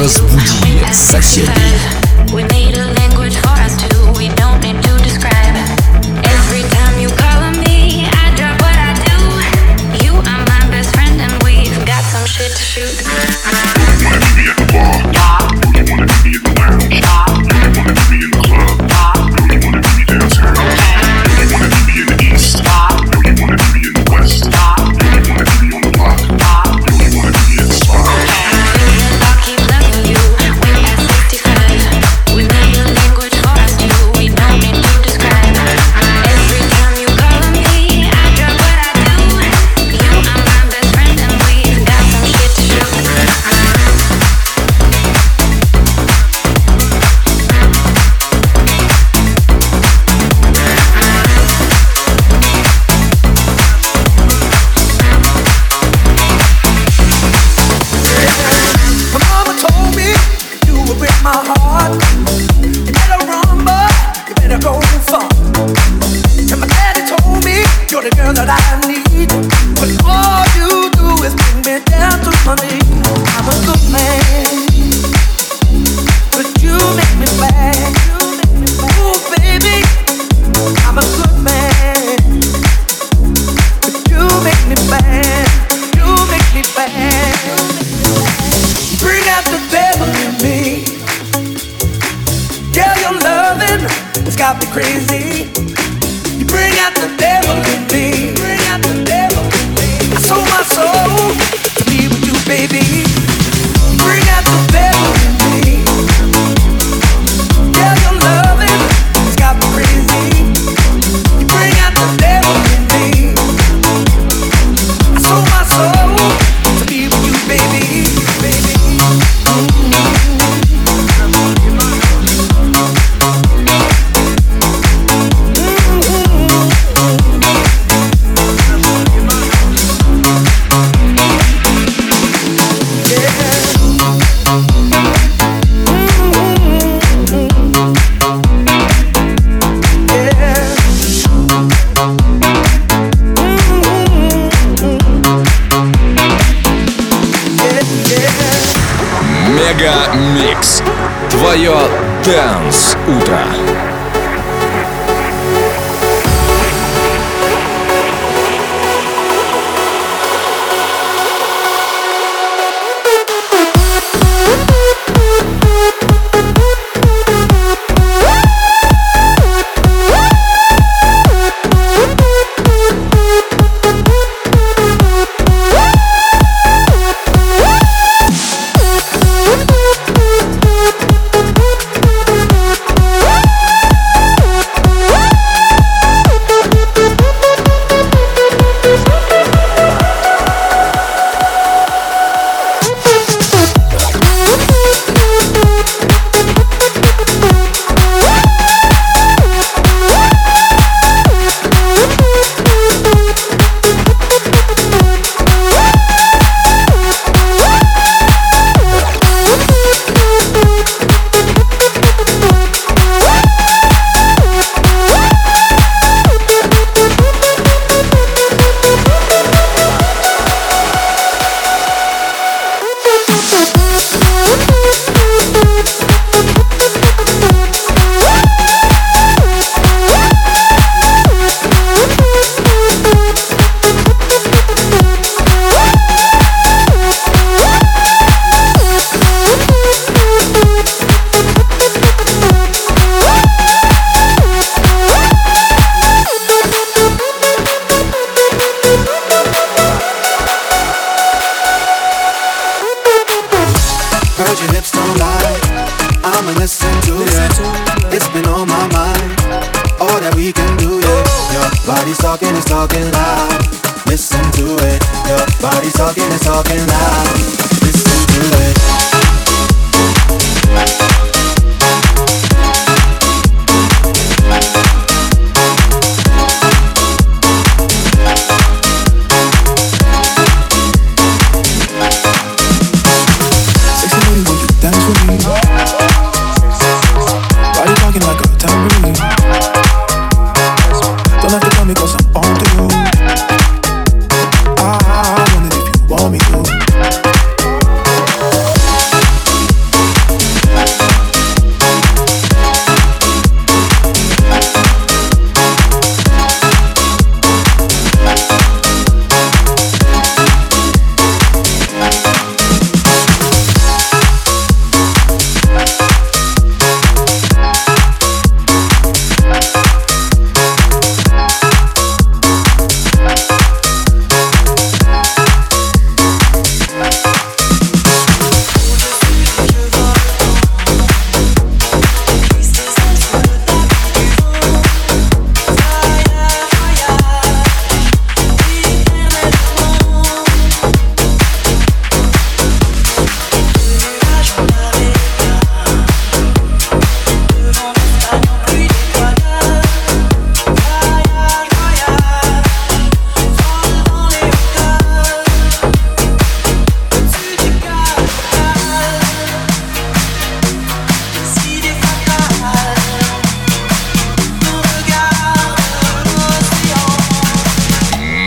Разбуди соседей. got me crazy.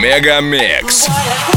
Мегамикс. Мегамикс.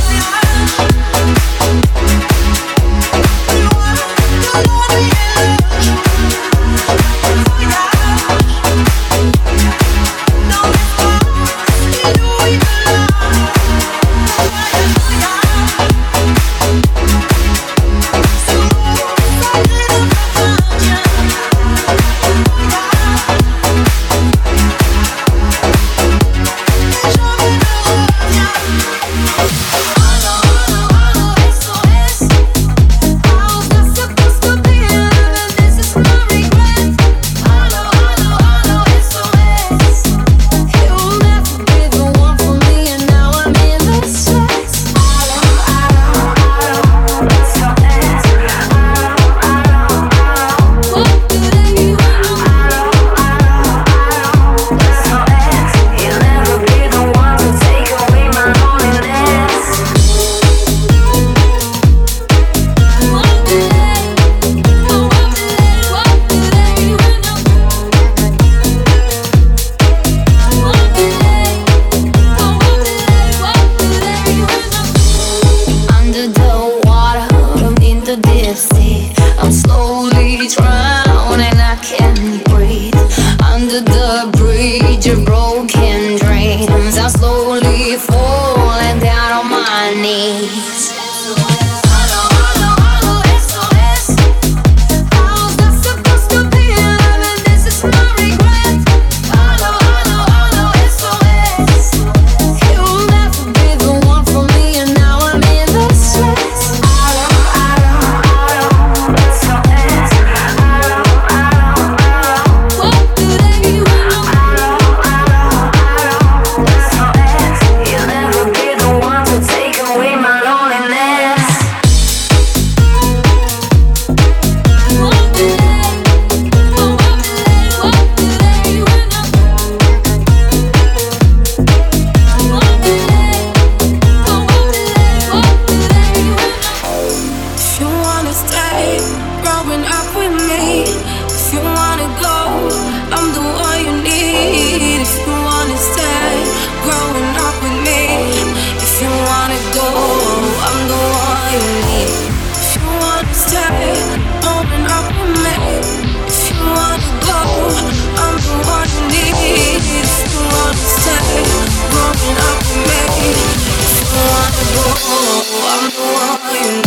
I'm slowly drowning, I can't breathe. Under the bridge, broken dream. Oh, I'm the one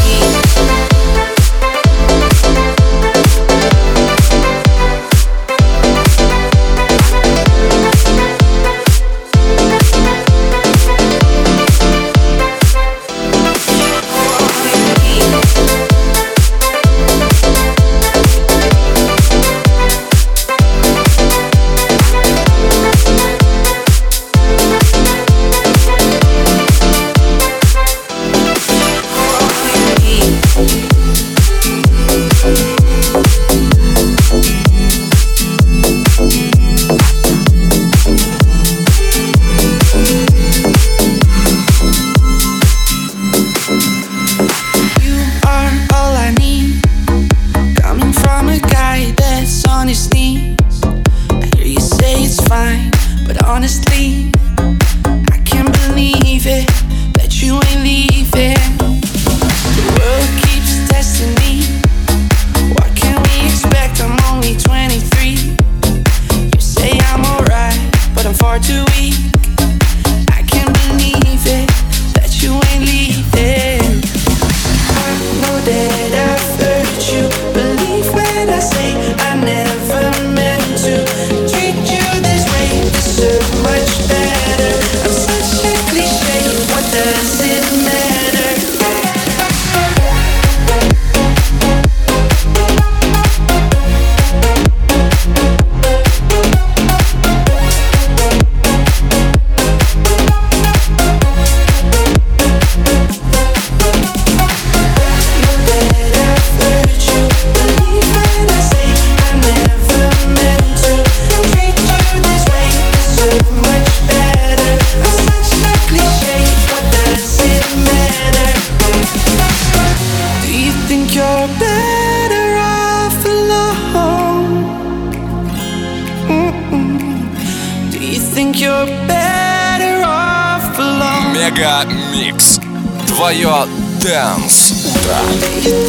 Dance. Утро.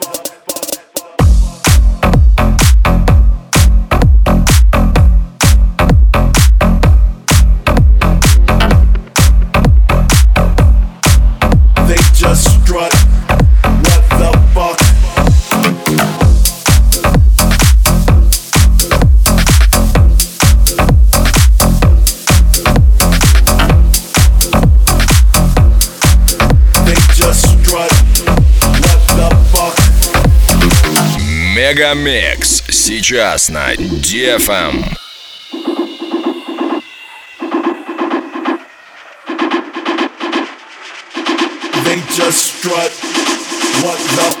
Мегамикс сейчас на Дефам. What the